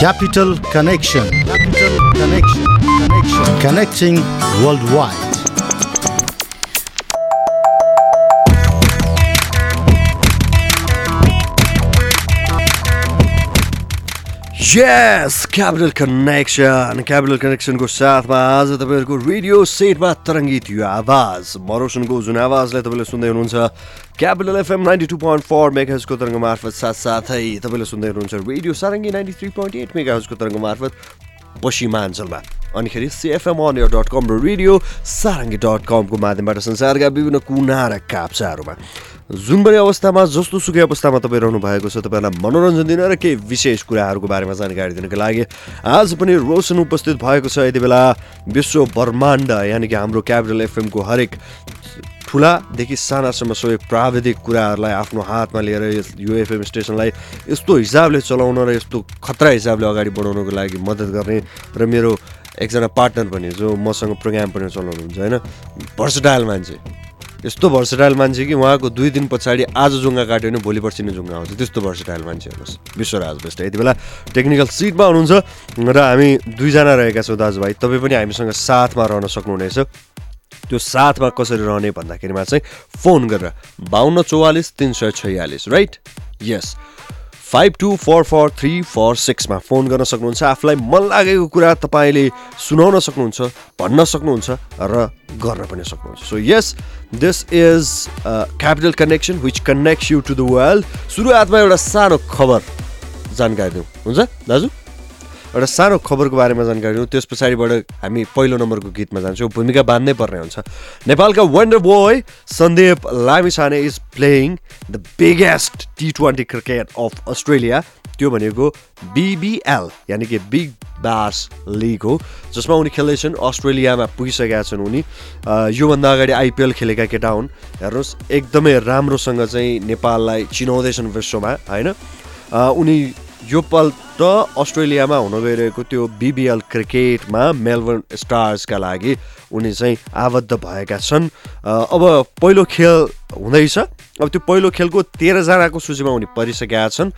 Capital Connection. Capital Connection. Connection. Connecting worldwide. यस capital connection capital कनेक्सनको साथमा आज तपाईँहरूको रेडियो सेटमा तरङ्गित यो आवाज मरोसनको जुन आवाजलाई तपाईँले सुन्दै हुनुहुन्छ capital FM ninety two point four मेगाजको तरङ्ग मार्फत साथसाथै तपाईँले सुन्दै हुनुहुन्छ radio Sarangi ninety three point eight मेगाजको तरङ्ग मार्फत पश्चिमाञ्चलमा। अनिखेरि सिएफएम अनियर डट कम र रेडियो सारङ्गी डट कमको माध्यमबाट संसारका विभिन्न कुना र काप्चाहरूमा। जुन पनि अवस्थामा जस्तो सुकै अवस्थामा तपाईँ रहनु भएको छ तपाईँलाई मनोरञ्जन दिन र केही विशेष कुराहरूको बारेमा जानकारी दिनको लागि आज पनि रोशन उपस्थित भएको छ। यति बेला विश्व ब्रह्माण्ड यानि कि हाम्रो क्यापिटल एफएमको हरेक ठुलादेखि सानासम्म सबै प्राविधिक कुराहरूलाई आफ्नो हातमा लिएर यो एफएम स्टेसनलाई यस्तो हिसाबले चलाउन र यस्तो खतरा हिसाबले अगाडि बढाउनको लागि मद्दत गर्ने र मेरो एकजना पार्टनर पनि जो मसँग प्रोग्राम पनि चलाउनुहुन्छ होइन? भर्सटाइल मान्छे। यस्तो भर्सटाइल मान्छे कि उहाँको दुई दिन पछाडि आज जुङ्गा काट्यो भने भोलि पर्सि नै जुङ्गा आउँछ त्यस्तो भर्सटाइल मान्छे हेर्नुहोस् विश्वराज बेस्ट यति बेला टेक्निकल सिटमा हुनुहुन्छ र हामी दुईजना रहेका छौँ दाजुभाइ तपाईँ पनि हामीसँग साथमा रहन सक्नुहुनेछ। त्यो साथमा कसरी रहने भन्दाखेरिमा चाहिँ फोन गरेर बाहन्न चौवालिस तिन सय छयालिस राइट यस five two four four three four सिक्समा phone गर्न सक्नुहुन्छ। आफूलाई मन लागेको कुरा तपाईँले सुनाउन सक्नुहुन्छ भन्न सक्नुहुन्छ र गर्न पनि सक्नुहुन्छ। So yes this is capital connection which connect you to the world सुरुवातमा एउटा सानो खबर जानकारी दिउँ। हुन्छ? दाजु? एउटा सानो खबरको बारेमा जानकारी दिउँ त्यस पछाडिबाट हामी पहिलो नम्बरको गीतमा जान्छौँ। भूमिका बाँध्नै पर्ने हुन्छ। नेपालका wonder boy Sandeep Lamichhane is playing the biggest T twenty cricket of Australia त्यो भनेको बिबिएल यानि कि बिग बास लिग हो जसमा उनी खेल्दैछन्। अस्ट्रेलियामा पुगिसकेका छन् उनी। योभन्दा अगाडि आइपिएल खेलेका केटा हुन्। हेर्नुहोस् एकदमै राम्रोसँग चाहिँ नेपाललाई चिनाउँदैछन् विश्वमा होइन? उनी यो पल्ट अस्ट्रेलियामा हुन गइरहेको त्यो बिबिएल क्रिकेटमा मेलबर्न स्टार्सका लागि उनी चाहिँ आबद्ध भएका छन्। अब पहिलो खेल हुँदैछ। अब त्यो पहिलो खेलको तेह्रजनाको सूचीमा उनी परिसकेका छन्।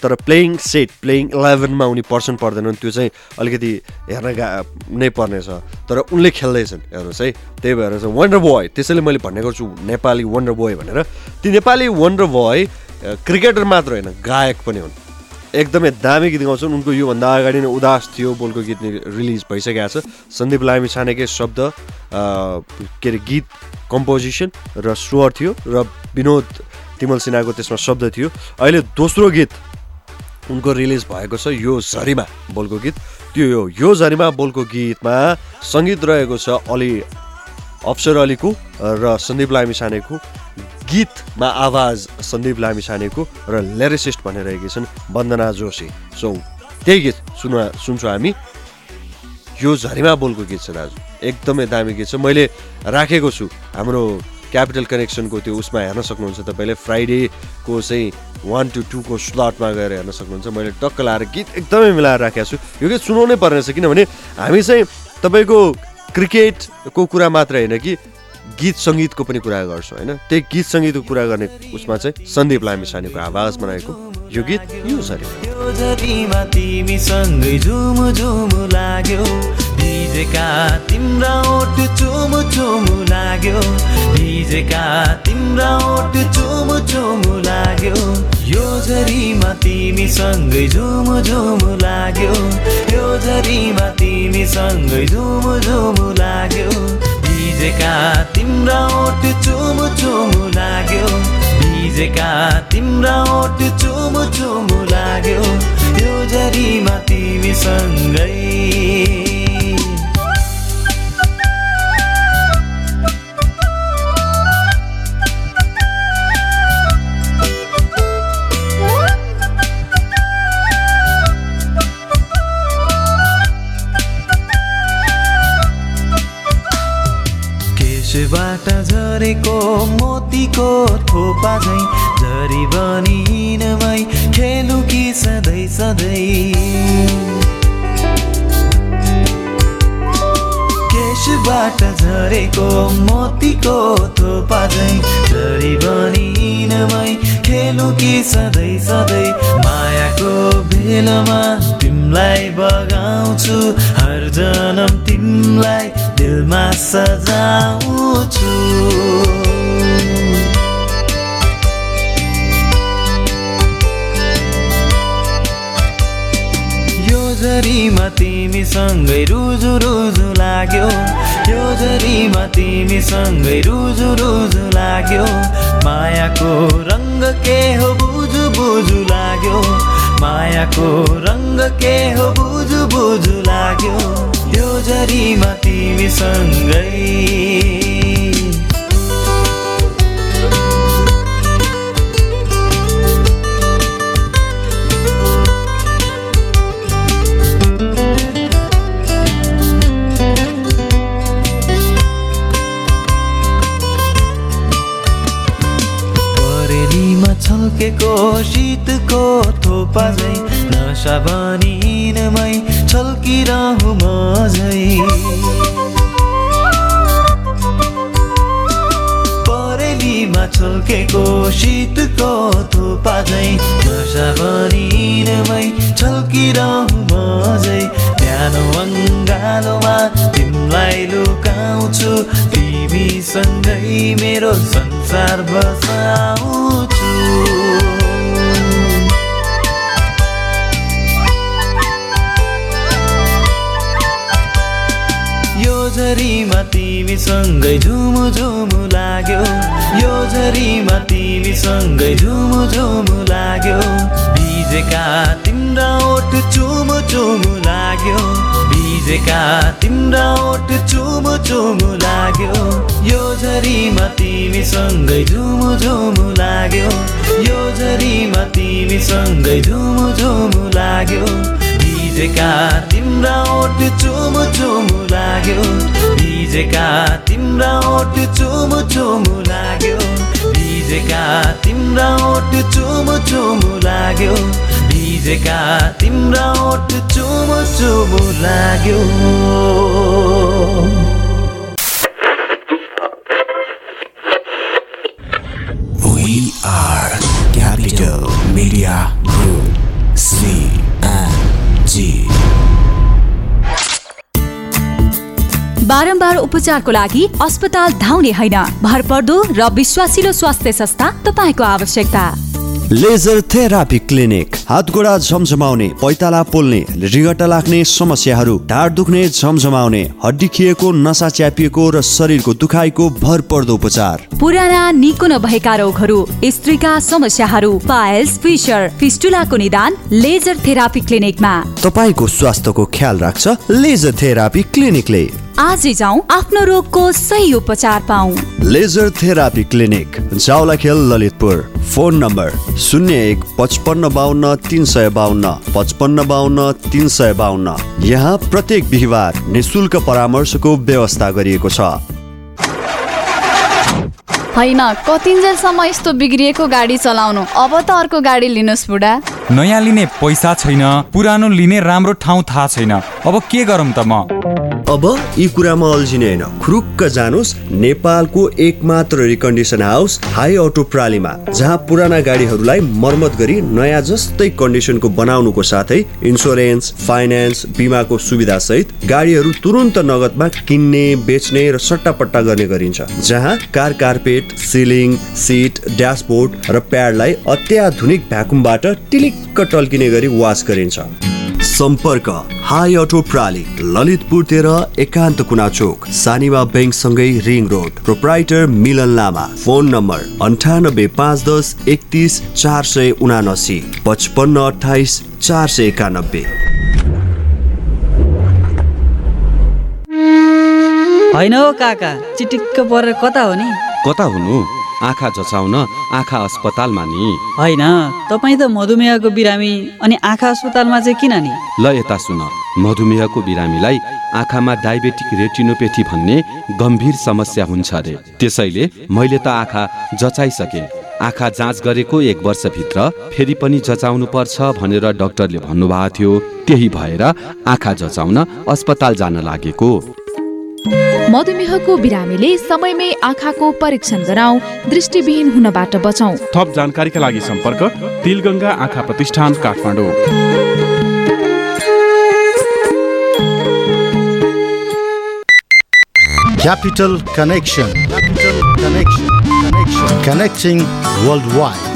तर प्लेइङ सेट प्लेइङ इलेभेनमा उनी पर्सन पर्दैनन् त्यो चाहिँ अलिकति हेर्न गा नै पर्नेछ। तर उनले खेल्दैछन् हेर्नुहोस् है। त्यही भएर चाहिँ वन्डर बोय त्यसैले मैले भन्ने गर्छु नेपाली वन्डर बोय भनेर। ती नेपाली वन्डर बोय क्रिकेटर मात्र होइन गायक पनि हुन्। एकदमै दामी गीत गाउँछन्। उनको योभन्दा अगाडि नै उदास थियो बोलको गीत रिलिज भइसकेको छ। सन्दीप लामी छानेकै शब्द के अरे गीत कम्पोजिसन र स्वर थियो र विनोद तिमल सिन्हाको त्यसमा शब्द थियो। अहिले दोस्रो गीत उनको रिलिज भएको छ यो झरीमा बोलको गीत। त्यो यो झरीमा बोलको गीतमा सङ्गीत रहेको छ अली अफसर अलीको र सन्दीप लामी छानेको गीतमा आवाज सन्दीप लामी छानेको र लेरिसिस्ट भनिरहेकी छन् वन्दना जोशी। सो त्यही गीत सुन सुन्छौँ हामी। यो झरीमा बोलको गीत छ दाजु। एकदमै दामी गीत छ। मैले राखेको छु। हाम्रो क्यापिटल कनेक्सनको त्यो उसमा हेर्न सक्नुहुन्छ तपाईँले फ्राइडेको चाहिँ वान टू टूको स्लटमा गएर हेर्न सक्नुहुन्छ। मैले टक्क लाएर गीत एकदमै मिलाएर राखेको छु। यो गीत सुनाउनै पर्नेछ किनभने हामी चाहिँ तपाईँको क्रिकेटको कुरा मात्र होइन कि गीत सङ्गीतको पनि कुरा गर्छु होइन? त्यही गीत सङ्गीतको कुरा गर्ने उसमा चाहिँ सन्दीप लामिछानेको आवाज बनाएको यो गीत यो लाग्यो भिजेका तिम्रा ओठ चुम लाग्यो यो झरीमा तिमीसँगै लाग्यो लाग्यो। भिजेका तिम्रा ओठ चुम चुम लाग्यो। भिजेका तिम्रा ओठ चुम चुम लाग्यो। यो झरीमा तिमीसँगै केशबाट झरेको मोतीको थोपा झै। झरी बनिनमै खेलु कि सधैँ सधैँ। आँखाबाट झरेको मोतीको थोपा झै। झरी बनिनमै खेलु कि सधैँ सधैँ। मायाको बेलामा तिमीलाई बगाउँछु हर जन्म तिमीलाई दिलमा सजाउँछु। यो झरीमा तिमीसँगै रुजु रुजु लाग्यो। यो झरीमा तिमीसँगै रुजु रुजु लाग्यो। मायाको रङ्ग के हो बुझु बुझु लाग्यो। मायाको रङ्ग के हो बुझु बुझु लाग्यो। यो झरीमा तिमीसँगै छल्केको शीतको थोपा झै नसा बनिनमै छल्किरहँ म परेलीमा छल्केको शीतको थोपा झै नसा बनिनमै छल्किरहँ म झै न्यानो अङ्गालोमा तिमीलाई लुकाउँछु तिमीसँगै मेरो संसार बसाउँछु तिमीसँगै झुमु झुमु लाग्यो। यो झरीमा तिमीसँगै झुमु झुमु लाग्यो। भिजेका तिम्रा ओठ चुमु चुमु लाग्यो। भिजेका तिम्रा ओठ चुमु चुमु लाग्यो। यो झरीमा तिमीसँगै झुमु झुमु लाग्यो। यो झरीमा तिमीसँगै झुमु झुमु लाग्यो। भिजेका तिम्रा ओठ चुमु चुमु लाग्यो। भिजेका तिम्रा ओठ चुमु चुमु लाग्यो। भिजेका तिम्रा ओठ चुमु चुमु लाग्यो। भिजेका तिम्रा ओठ चुमु चुमु लाग्यो। बारम्बार उपचारको लागि अस्पताल धाउने होइन। भरपर्दो र विश्वासिलो स्वास्थ्य संस्था तपाईँको आवश्यकता। Laser therapy clinic. हात गोडा झमझमाउने पैताला पोल्ने रिगटा लाग्ने समस्याहरू ढाड दुख्ने झमझमाउने हड्डी खिएको नसा च्यापिएको र शरीरको दुखाइको भरपर्दो उपचार। पुराना निको नभएका रोगहरू स्त्रीका समस्याहरू पाइल्स फिसर फिस्टुलाको निदान लेजर थेरापी क्लिनिकमा। तपाईँको स्वास्थ्यको ख्याल राख्छ लेजर थेरापी क्लिनिकले। आजै जाउँ आफ्नो रोगको सही उपचार पाऊ laser therapy clinic Jawalakhel Lalitpur. Phone number शून्य एक पचपन्न बाहन्न तिन सय बाहन्न पचपन्न बाहन्न तिन सय बाहन्न यहाँ प्रत्येक बिहिबार निशुल्क परामर्शको व्यवस्था गरिएको छ। होइन कतिन्जेलसम्म यस्तो बिग्रिएको गाडी चलाउनु? अब त अर्को गाडी लिनुहोस् बुढा। नयाँ लिने पैसा छैन पुरानो लिने राम्रो ठाउँ थाहा छैन। अब के गरौँ त म? अब यी कुरामा अल्झिने होइन। खुरुक्क जानुहोस् नेपालको एकमात्र रिकन्डिसन हाउस हाई अटो प्रालीमा जहाँ पुराना गाडीहरूलाई मर्मत गरी नयाँ जस्तै कन्डिसनको बनाउनुको साथै इन्सुरेन्स फाइनेन्स बिमाको सुविधा सहित गाडीहरू तुरुन्त नगदमा किन्ने बेच्ने र सट्टापट्टा गर्ने गरिन्छ जहाँ car carpet ceiling seat dashboard र प्याडलाई अत्याधुनिक भ्याकुमबाट टिलिक्क टल्किने गरी वास गरिन्छ। सम्पर्क। हाई अटो प्राली ललितपुर तेह्र एकान्त कुना चोक Sanima ब्याङ्कसँगै ring road proprietor Milan Lama. Phone number अन्ठानब्बे पाँच दस एकतिस चार सय उनासी पचपन्न अठाइस चार सय एकानब्बे। होइन हौ काका चिटिक्क परेर कता हो नि? कता हुनु? आँखा जचाउन आँखा अस्पतालमा नि। होइन तपाईँ त मधुमेहको बिरामी अनि आँखा अस्पतालमा चाहिँ किन नि? ल यता सुन मधुमेहको बिरामीलाई आँखामा डायबेटिक रेटिनोपेथी भन्ने गम्भीर समस्या हुन्छ अरे। त्यसैले मैले त आँखा जचाइसकेँ। आँखा जाँच गरेको एक वर्षभित्र फेरि पनि जचाउनु पर्छ भनेर डाक्टरले भन्नुभएको थियो। त्यही भएर आँखा जचाउन अस्पताल जान लागेको। मधुमेहको बिरामीले समयमै आँखाको परीक्षण गराउँ दृष्टिविहीन हुनबाट बचौँ थप जानकारीका लागि सम्पर्क तिलगङ्गा आँखा प्रतिष्ठान Kathmandu Capital Connection. Capital Connection. Connection. Connecting worldwide.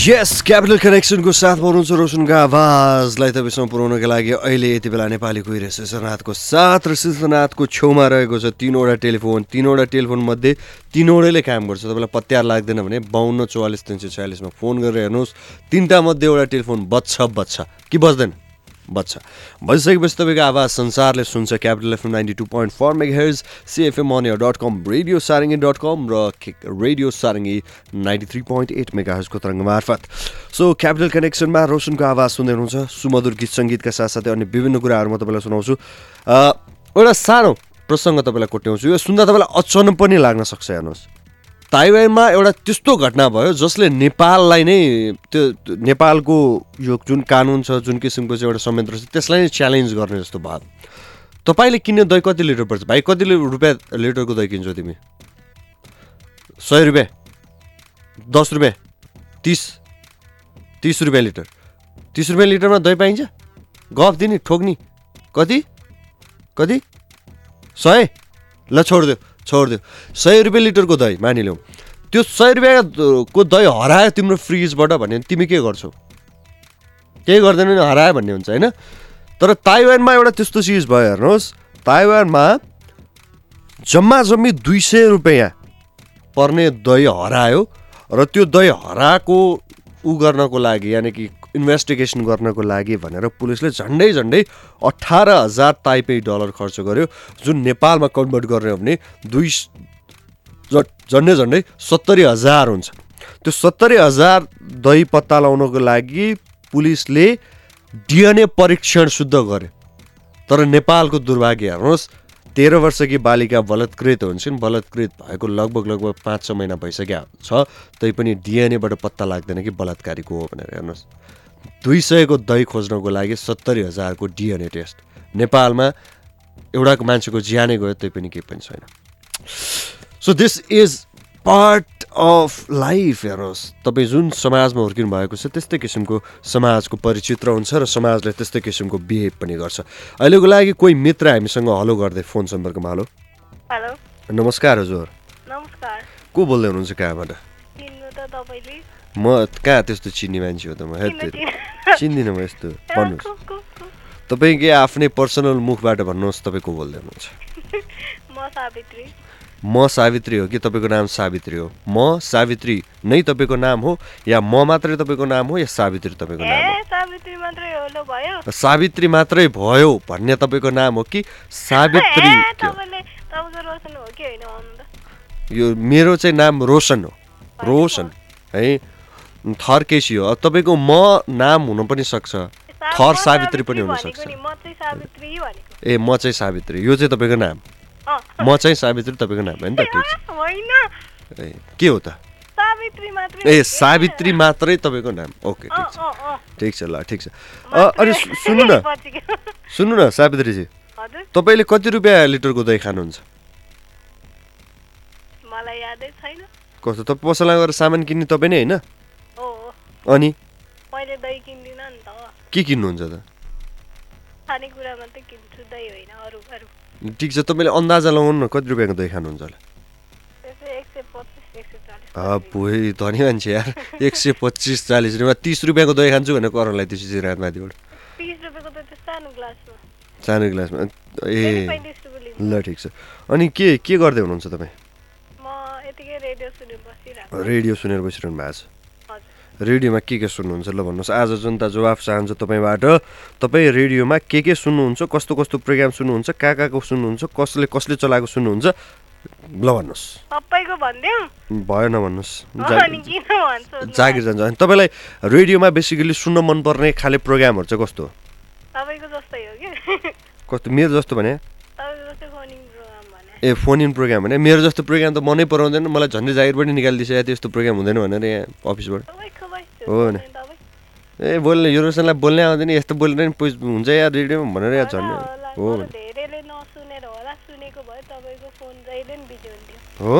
यस क्यापिटल कनेक्सनको साथमा हुनुहुन्छ रोशनको आवाजलाई तपाईँसँग पुऱ्याउनको लागि अहिले यति बेला नेपाली कोही शीर्षनाथको साथ र शीर्षनाथको छेउमा रहेको छ तिनवटा टेलिफोन। तिनवटा टेलिफोन मध्ये तिनवटैले काम गर्छ। तपाईँलाई पत्यार लाग्दैन भने बाहन्न चौवालिस तिन सय छयालिसमा फोन गरेर हेर्नुहोस्। तिनवटा मध्ये एउटा टेलिफोन बच्छ बच्छ। कि बज्दैन बच्छ बजिसकेपछि तपाईँको आवाज संसारले सुन्छ। Capital FM ninety two point four megahertz CFM अनियर dot com radio Sarangi dot com र radio Sarangi ninety three point eight mega तरङ्ग मार्फत। सो क्यापिटल कनेक्सनमा रोशनको आवाज सुन्दै हुनुहुन्छ। सुमधुर गीत सङ्गीतका साथसाथै अन्य विभिन्न कुराहरू म तपाईँलाई सुनाउँछु। एउटा सानो प्रसङ्ग तपाईँलाई कोट्याउँछु। यो सुन्दा तपाईँलाई अचम्म पनि लाग्न सक्छ हेर्नुहोस्। ताइवानमा एउटा त्यस्तो घटना भयो जसले नेपाललाई नै त्यो नेपालको यो जुन कानुन छ जुन किसिमको चाहिँ एउटा संयन्त्र छ त्यसलाई नै च्यालेन्ज गर्ने जस्तो भयो। तपाईँले किन्ने दही कति लिटर पर्छ? भाइ कति रुपियाँ लिटरको दही किन्छौ तिमी? सय रुपियाँ दस रुपियाँ तिस तिस रुपियाँ लिटर। तिस रुपियाँ लिटरमा दही पाइन्छ? गफ दिने ठोक्नी। कति? कति? सय? ल छोडिदियो छोडिदियो। सय रुपियाँ लिटरको दही मानिलिउँ। त्यो सय रुपियाँको दही हरायो तिम्रो फ्रिजबाट भने तिमी के गर्छौ? केही गर्दैन नि हरायो भन्ने हुन्छ होइन? तर ताइवानमा एउटा त्यस्तो चिज भयो हेर्नुहोस्। ताइवानमा जम्मा जम्मी दुई सय रुपियाँ पर्ने दही हरायो र त्यो दही हराएको उ गर्नको लागि यानि कि इन्भेस्टिगेसन गर्नको लागि भनेर पुलिसले झन्डै झन्डै अठार हजार ताइपे डलर खर्च गर्यो जुन नेपालमा कन्भर्ट गर्ने हो भने दुई झन्डै झन्डै सत्तरी हजार हुन्छ। त्यो सत्तरी हजार दही पत्ता लगाउनको लागि पुलिसले डिएनए परीक्षण शुद्ध गर्यो। तर नेपालको दुर्भाग्य हेर्नुहोस् तेह्र वर्षकी बालिका बलात्कृत हुन्छन्। बलात्कृत भएको लगभग लगभग पाँच छ महिना भइसक्यो छ तैपनि डिएनएबाट पत्ता लाग्दैन कि बलात्कारीको हो भनेर हेर्नुहोस्। दुई सयको दही खोज्नको लागि सत्तरी हजारको डिएनए टेस्ट। नेपालमा एउटाको मान्छेको ज्यानै गयो तै पनि केही पनि छैन। So this is part of life हेर्नुहोस् तपाईँ जुन समाजमा हुर्किनु भएको छ त्यस्तै किसिमको समाजको परिचित्र हुन्छ र समाजले त्यस्तै किसिमको बिहेभ पनि गर्छ। अहिलेको लागि कोही मित्र हामीसँग हलो गर्दै फोन सम्पर्कमा हलो हेलो नमस्कार हजुर। नमस्कार। को बोल्दै हुनुहुन्छ कहाँबाट? म कहाँ त्यस्तो चिन्ने मान्छे हो त म? हेर किन तेरो। चिन्दिनँ म यस्तो भन्नुहोस्। तपाईँकै आफ्नै पर्सनल मुखबाट भन्नुहोस् तपाईँ को बोल्दै हुनुहुन्छ। म सावित्री। हो कि तपाईँको नाम सावित्री हो? म सावित्री नै तपाईँको नाम हो या म मात्रै तपाईँको नाम हो या सावित्री तपाईँको नाम हो? सावित्री मात्रै भयो। भन्ने तपाईँको नाम हो कि सावित्री? के तपाईँको कि यो मेरो चाहिँ नाम रोशन हो। रोशन है? थर केसी हो तपाईँको म नाम हुन पनि सक्छ। थर सावित्री पनि हुन सक्छ। भनेको नि म चाहिँ सावित्री भनेको। ए म चाहिँ सावित्री। यो चाहिँ तपाईँको नाम। म चाहिँ सावित्री तपाईँको नाम होइन त? ठिक ए के हो त? सावित्री मात्रै ए? सावित्री मात्रै तपाईँको नाम। ओके ठिक छ। ठिक छ ल ठिक छ। अनि सुन्नु न? सुन्नु न सावित्रीजी। तपाईँले कति रुपियाँ लिटरको दही खानुहुन्छ? कस्तो तपाईँ पसलमा गएर सामान किन्ने तपाईँ नै होइन? अनि? मैले दही किन्दिनँ नि त। के किन्नुहुन्छ त? खानेकुरा मात्रै किन्छु दही होइन अरू अरू। ठिक छ तपाईँले अन्दाजा लगाउनु न कति रुपियाँको दही खानुहुन्छ होला? अबोइ धनी मान्छे यार। एक सय पच्चिस चालिस रुपियाँ तिस रुपियाँको दही खान्छु भनेर करलाई त्यसपछि रातमाथिबाट तिस रुपियाँको त त्यो सानो ग्लासमा। सानो गिलासमा? ए ल ठिक छ। अनि के के गर्दै हुनुहुन्छ तपाईँ? रेडियो सुनेर बसिरहनु भएको छ। रेडियोमा के के सुन्नुहुन्छ ल भन्नुहोस्। आज जनता जवाफ चाहन्छ तपाईँबाट। तपाईँ रेडियोमा के के सुन्नुहुन्छ कस्तो कस्तो प्रोग्राम सुन्नुहुन्छ कहाँ कहाँको सुन्नुहुन्छ कसले कसले चलाएको सुन्नुहुन्छ ल भन्नुहोस्। भनिदिउँ भएन भन्नुहोस्। जागिर जान्छ। अनि तपाईँलाई रेडियोमा बेसिकली सुन्न मनपर्ने खाले प्रोग्रामहरू चाहिँ कस्तो? हो तपाईँको जस्तै हो कि? कस्तो? मेरो जस्तो भने? ए फोन इन प्रोग्राम भने। मेरो जस्तो प्रोग्राम त मनै पराउँदैन। मलाई झन्डै जागिर पनि निकालिदिन्छ या त्यस्तो प्रोग्राम हुँदैन भनेर यहाँ अफिसबाट। हो नि। ए बोल्ने यो रोशनलाई बोल्नै आउँदैन यस्तो बोल्ने नि हुन्छ या रेडियोमा भनेर या झन्। हो हो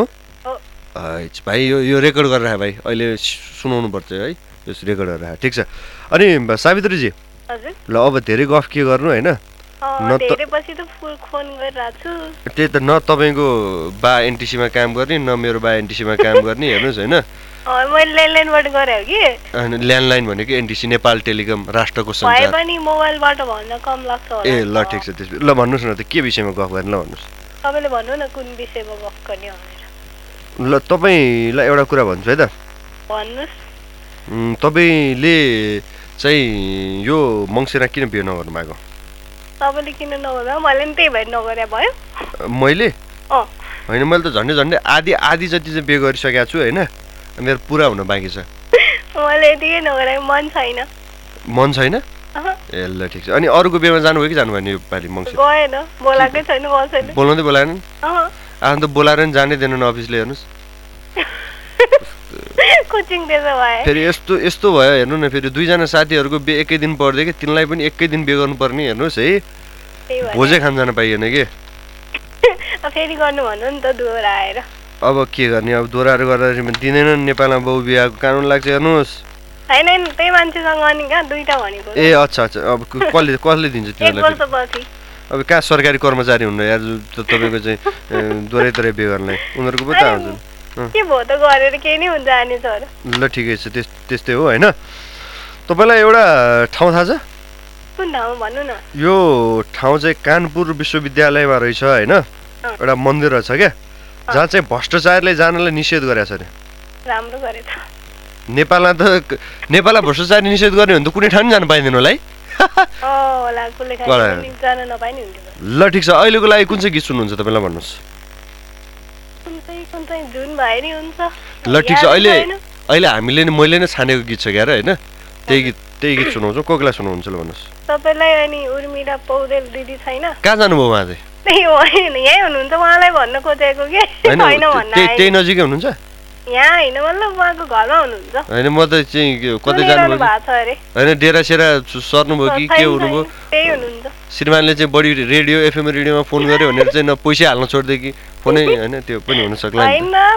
भाइ यो यो रेकर्ड गरेर भाइ अहिले सुनाउनु पर्छ है यो रेकर्ड गरेर राख ठिक छ। अनि सावित्रीजी ल अब धेरै गफ के गर्नु होइन? त्यही त न तपाईँको बा एनटिसीमा काम गर्ने न मेरो बा एनटिसीमा काम गर्ने हेर्नुहोस् होइन। ल्यान्डलाइन भनेको एनटिसी नेपाल टेलिकम राष्ट्रको ए ल ठिक छ त्यसो ल भन्नुहोस् न त के विषयमा गफ गर्ने? ल भन्नुहोस्। ल तपाईँलाई एउटा कुरा भन्छु है त। तपाईँले चाहिँ यो मङ्सिरमा किन बिहे नगर्नु भएको तपाईँले किन नगर्दा मैले पनि त्यही भएर नगरे भयो। मैले? होइन मैले त झन्डै झन्डै आधी आधी जति चाहिँ बिहे गरिसकेको छु होइन? मेरो पुरा हुन बाँकी छ। मैले यतिकै नगरे मन छैन। मन छैन? ए ल ठिक छ। अनि अरूको बिहेमा जानुभयो कि जानु भएन यो पालि मङ्सिर? गएन बोलाएकै छैन बोलाउँदै बोलाएन अहँ, आफ्नो त बोलाएर नि जानै दिएन अफिसले हेर्नुहोस्। फेरि यस्तो यस्तो भयो हेर्नु न फेरि दुईजना साथीहरूको बिहे एकै दिन पर्दै कि तिनलाई पनि एकै दिन बिहे गर्नुपर्ने हेर्नुहोस् है। भोजै खान जान पाइएन कि? अब के गर्ने अब दोहोऱ्याएर गर्दाखेरि पनि दिँदैनन् नेपालमा बहु बिहाको कानुन लाग्छ हेर्नुहोस्। ए अच्छा अच्छा अब कसले कसले दिन्छ तिनीहरूलाई? वर्षपछि। अब कहाँ सरकारी कर्मचारी हुनु यार तपाईँको चाहिँ दोहोऱ्याइ दोहोऱ्याइ बिहे गर्नलाई। उनीहरूको पो त आउँछ। के भयो त गरेर केही नै हुन्छ अनि सर? ल ठिकै छ त्यस त्यस्तै हो होइन? तपाईँलाई एउटा ठाउँ थाहा छ? कुन ठाउँ भन्नु न? यो ठाउँ चाहिँ कानपुर विश्वविद्यालयमा रहेछ होइन? एउटा मन्दिर रहेछ क्या? जहाँ चाहिँ भ्रष्टाचारले जानलाई निषेध गरेको छ अरे। राम्रो गरे त। नेपालमा त नेपालमा भ्रष्टाचार निषेध गर्ने भने त कुनै ठाउँ जानु पाइँदैन होला है? ल ठिक छ अहिलेको लागि कुन चाहिँ गीत सुन्नुहुन्छ तपाईँलाई भन्नुहोस् कुन चाहिँ कुन चाहिँ जुन भए नि हुन्छ ल ठिक छ। अहिले। अहिले हामीले नै मैले नै छानेको गीत छ क्यार होइन? त्यही गीत त्यही गीत सुनाउँछौँ। कोही बेला सुनाउनुहुन्छ ल भन्नुहोस्। तपाईँलाई अनि उर्मिला पौडेल दिदी छैन? कहाँ जानुभयो उहाँ चाहिँ? यहीँ हुनुहुन्छ। उहाँलाई भन्न खोजेको के? होइन छैन भन्न त्यही। नजिकै हुनुहुन्छ? यहाँ होइन मतलब उहाँको घरमा हुनुहुन्छ। होइन म त चाहिँ के- कतै जानुभयो होइन डेरा सेरा सर्नुभयो कि? के हुनुभयो? श्रीमानले चाहिँ बढी रेडियो एफएम रेडियोमा फोन गर्यो भनेर चाहिँ न पैसै हाल्न छोडिदियो कि? फोनै होइन त्यो पनि हुन सक्ला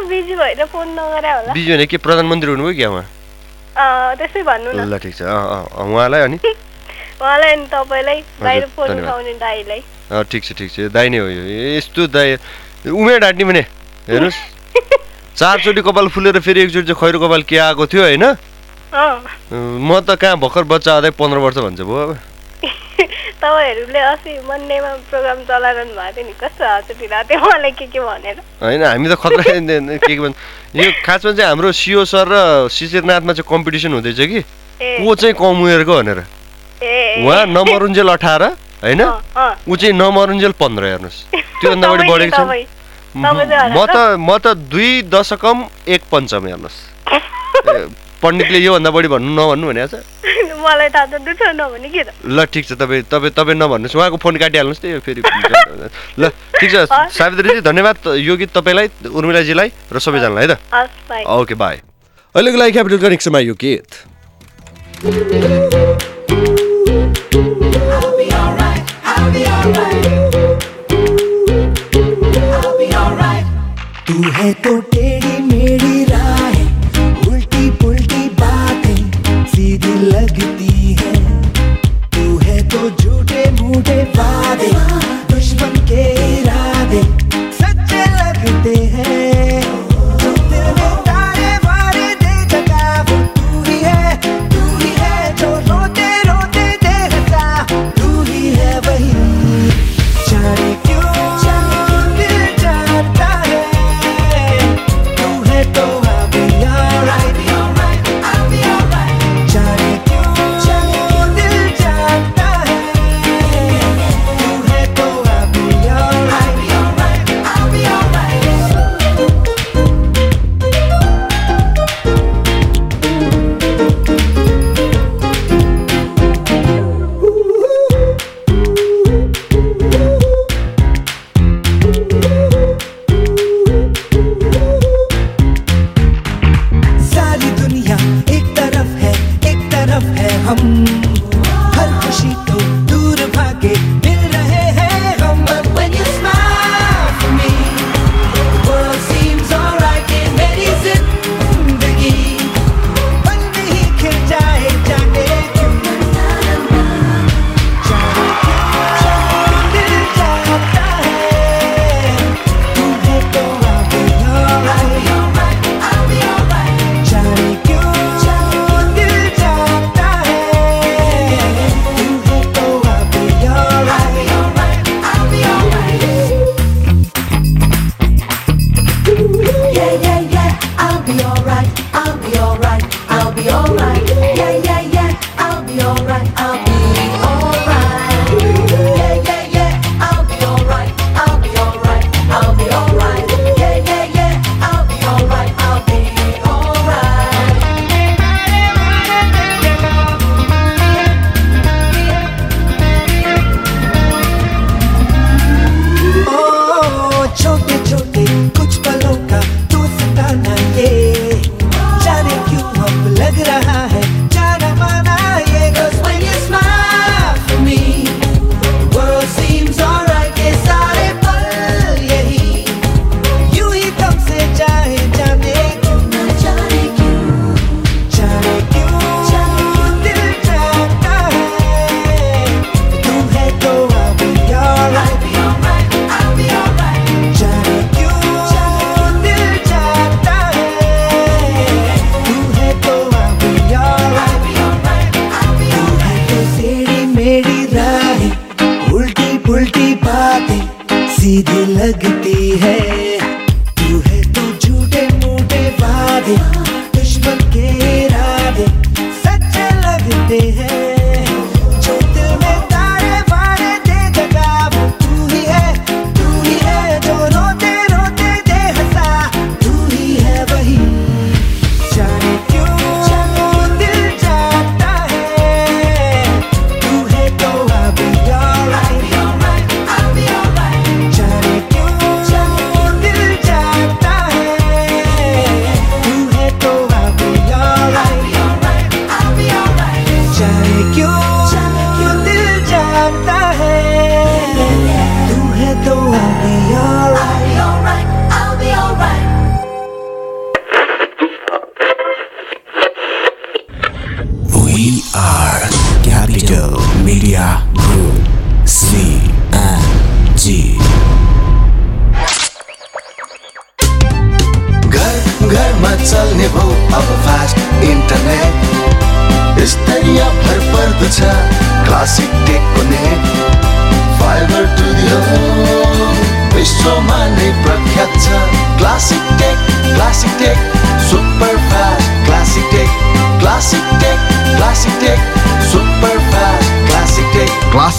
बिजी भएर फोन नगरे होला। बिजी भने के प्रधानमन्त्री हुनुभयो क्या उहाँ? त्यसै भन्नु न। ल ठिक छ उहाँलाई अनि? उहाँलाई अनि तपाईँलाई बाहिर फोन। उठाउने दाईलाई। ठिक छ ठिक छ दाइ नै हो यो। यस्तो दाइ उमेर ढाँट्ने भने हेर्नुहोस्। चारचोटि कपाल फुलेर फेरि एकचोटि चाहिँ खैरो कपाल के आएको थियो होइन? म त कहाँ भर्खर बच्चा आउँदै पन्ध्र वर्ष भन्छ भयो अब तपाईँहरूले अस्ति मन्डेमा प्रोग्राम चलाइरहनु भएको थियो नि कस्तो थियो उहाँले के के भनेर? होइन हामी त खतरा के के भन्छ यो खासमा चाहिँ हाम्रो सिओ सर र शिशिरनाथमा चाहिँ कम्पिटिसन हुँदैछ कि? को चाहिँ कम उमेरको भनेर। उहाँ नमरुन्जेल अठार होइन। ऊ चाहिँ नमरुन्जेल पन्ध्र हेर्नुहोस्। त्योभन्दा नि, बढेको छ। म त म त दुई दशकम एक पञ्चम हेर्नुहोस्। पण्डितले योभन्दा बढी भन्नु नभन्नु भनेको छ। मलाई थाहा छ दुःख नभने के त? ल ठिक छ तपाईँ तपाईँ तपाईँ नभन्नुहोस्। उहाँको फोन काटिहाल्नुहोस् त्यही हो फेरि ल ठिक छ सावित्रीजी धन्यवाद। यो गीत तपाईँलाई उर्मिलाजीलाई र सबैजनालाई है त। Okay bye. अहिलेको लागि क्यापिटल कनेक्सनमा यो गीत। तू है तो टेढ़ी मेरी राय उल्टी पुल्टी बातें सीधी लगती है। तू है तो झूठे मूठे वादे।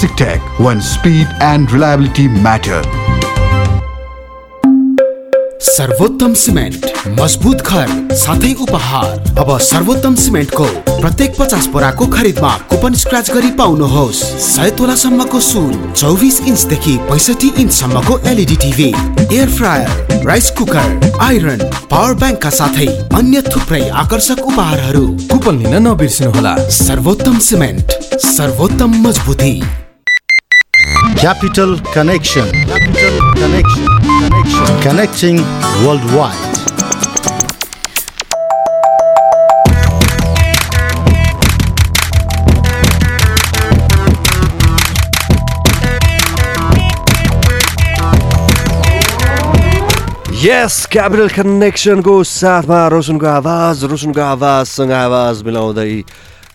Classic Tech, when speed and reliability matter. सर्वोत्तम सिमेन्ट मजबुत घर साथै उपहार। अब सर्वोत्तम सिमेन्टको प्रत्येक पचास बोराको खरिदमा कुपन स्क्रच गरी पाउनुहोस्। सय तोलासम्मको सुन चौबिस इन्चदेखि पैँसठी इन्चसम्मको LED TV air fryer rice cooker iron power ब्याङ्कका साथै अन्य थुप्रै आकर्षक उपहारहरू। कुपन लिन नबिर्सिनुहोला। सर्वोत्तम सिमेन्ट सर्वोत्तम मजबुती। Capital Connection. Capital Connection. Connection. Connecting worldwide. यस क्यापिटल कनेक्सनको साथमा रोशनको आवाज रोशनको आवाजसँग आवाज मिलाउँदै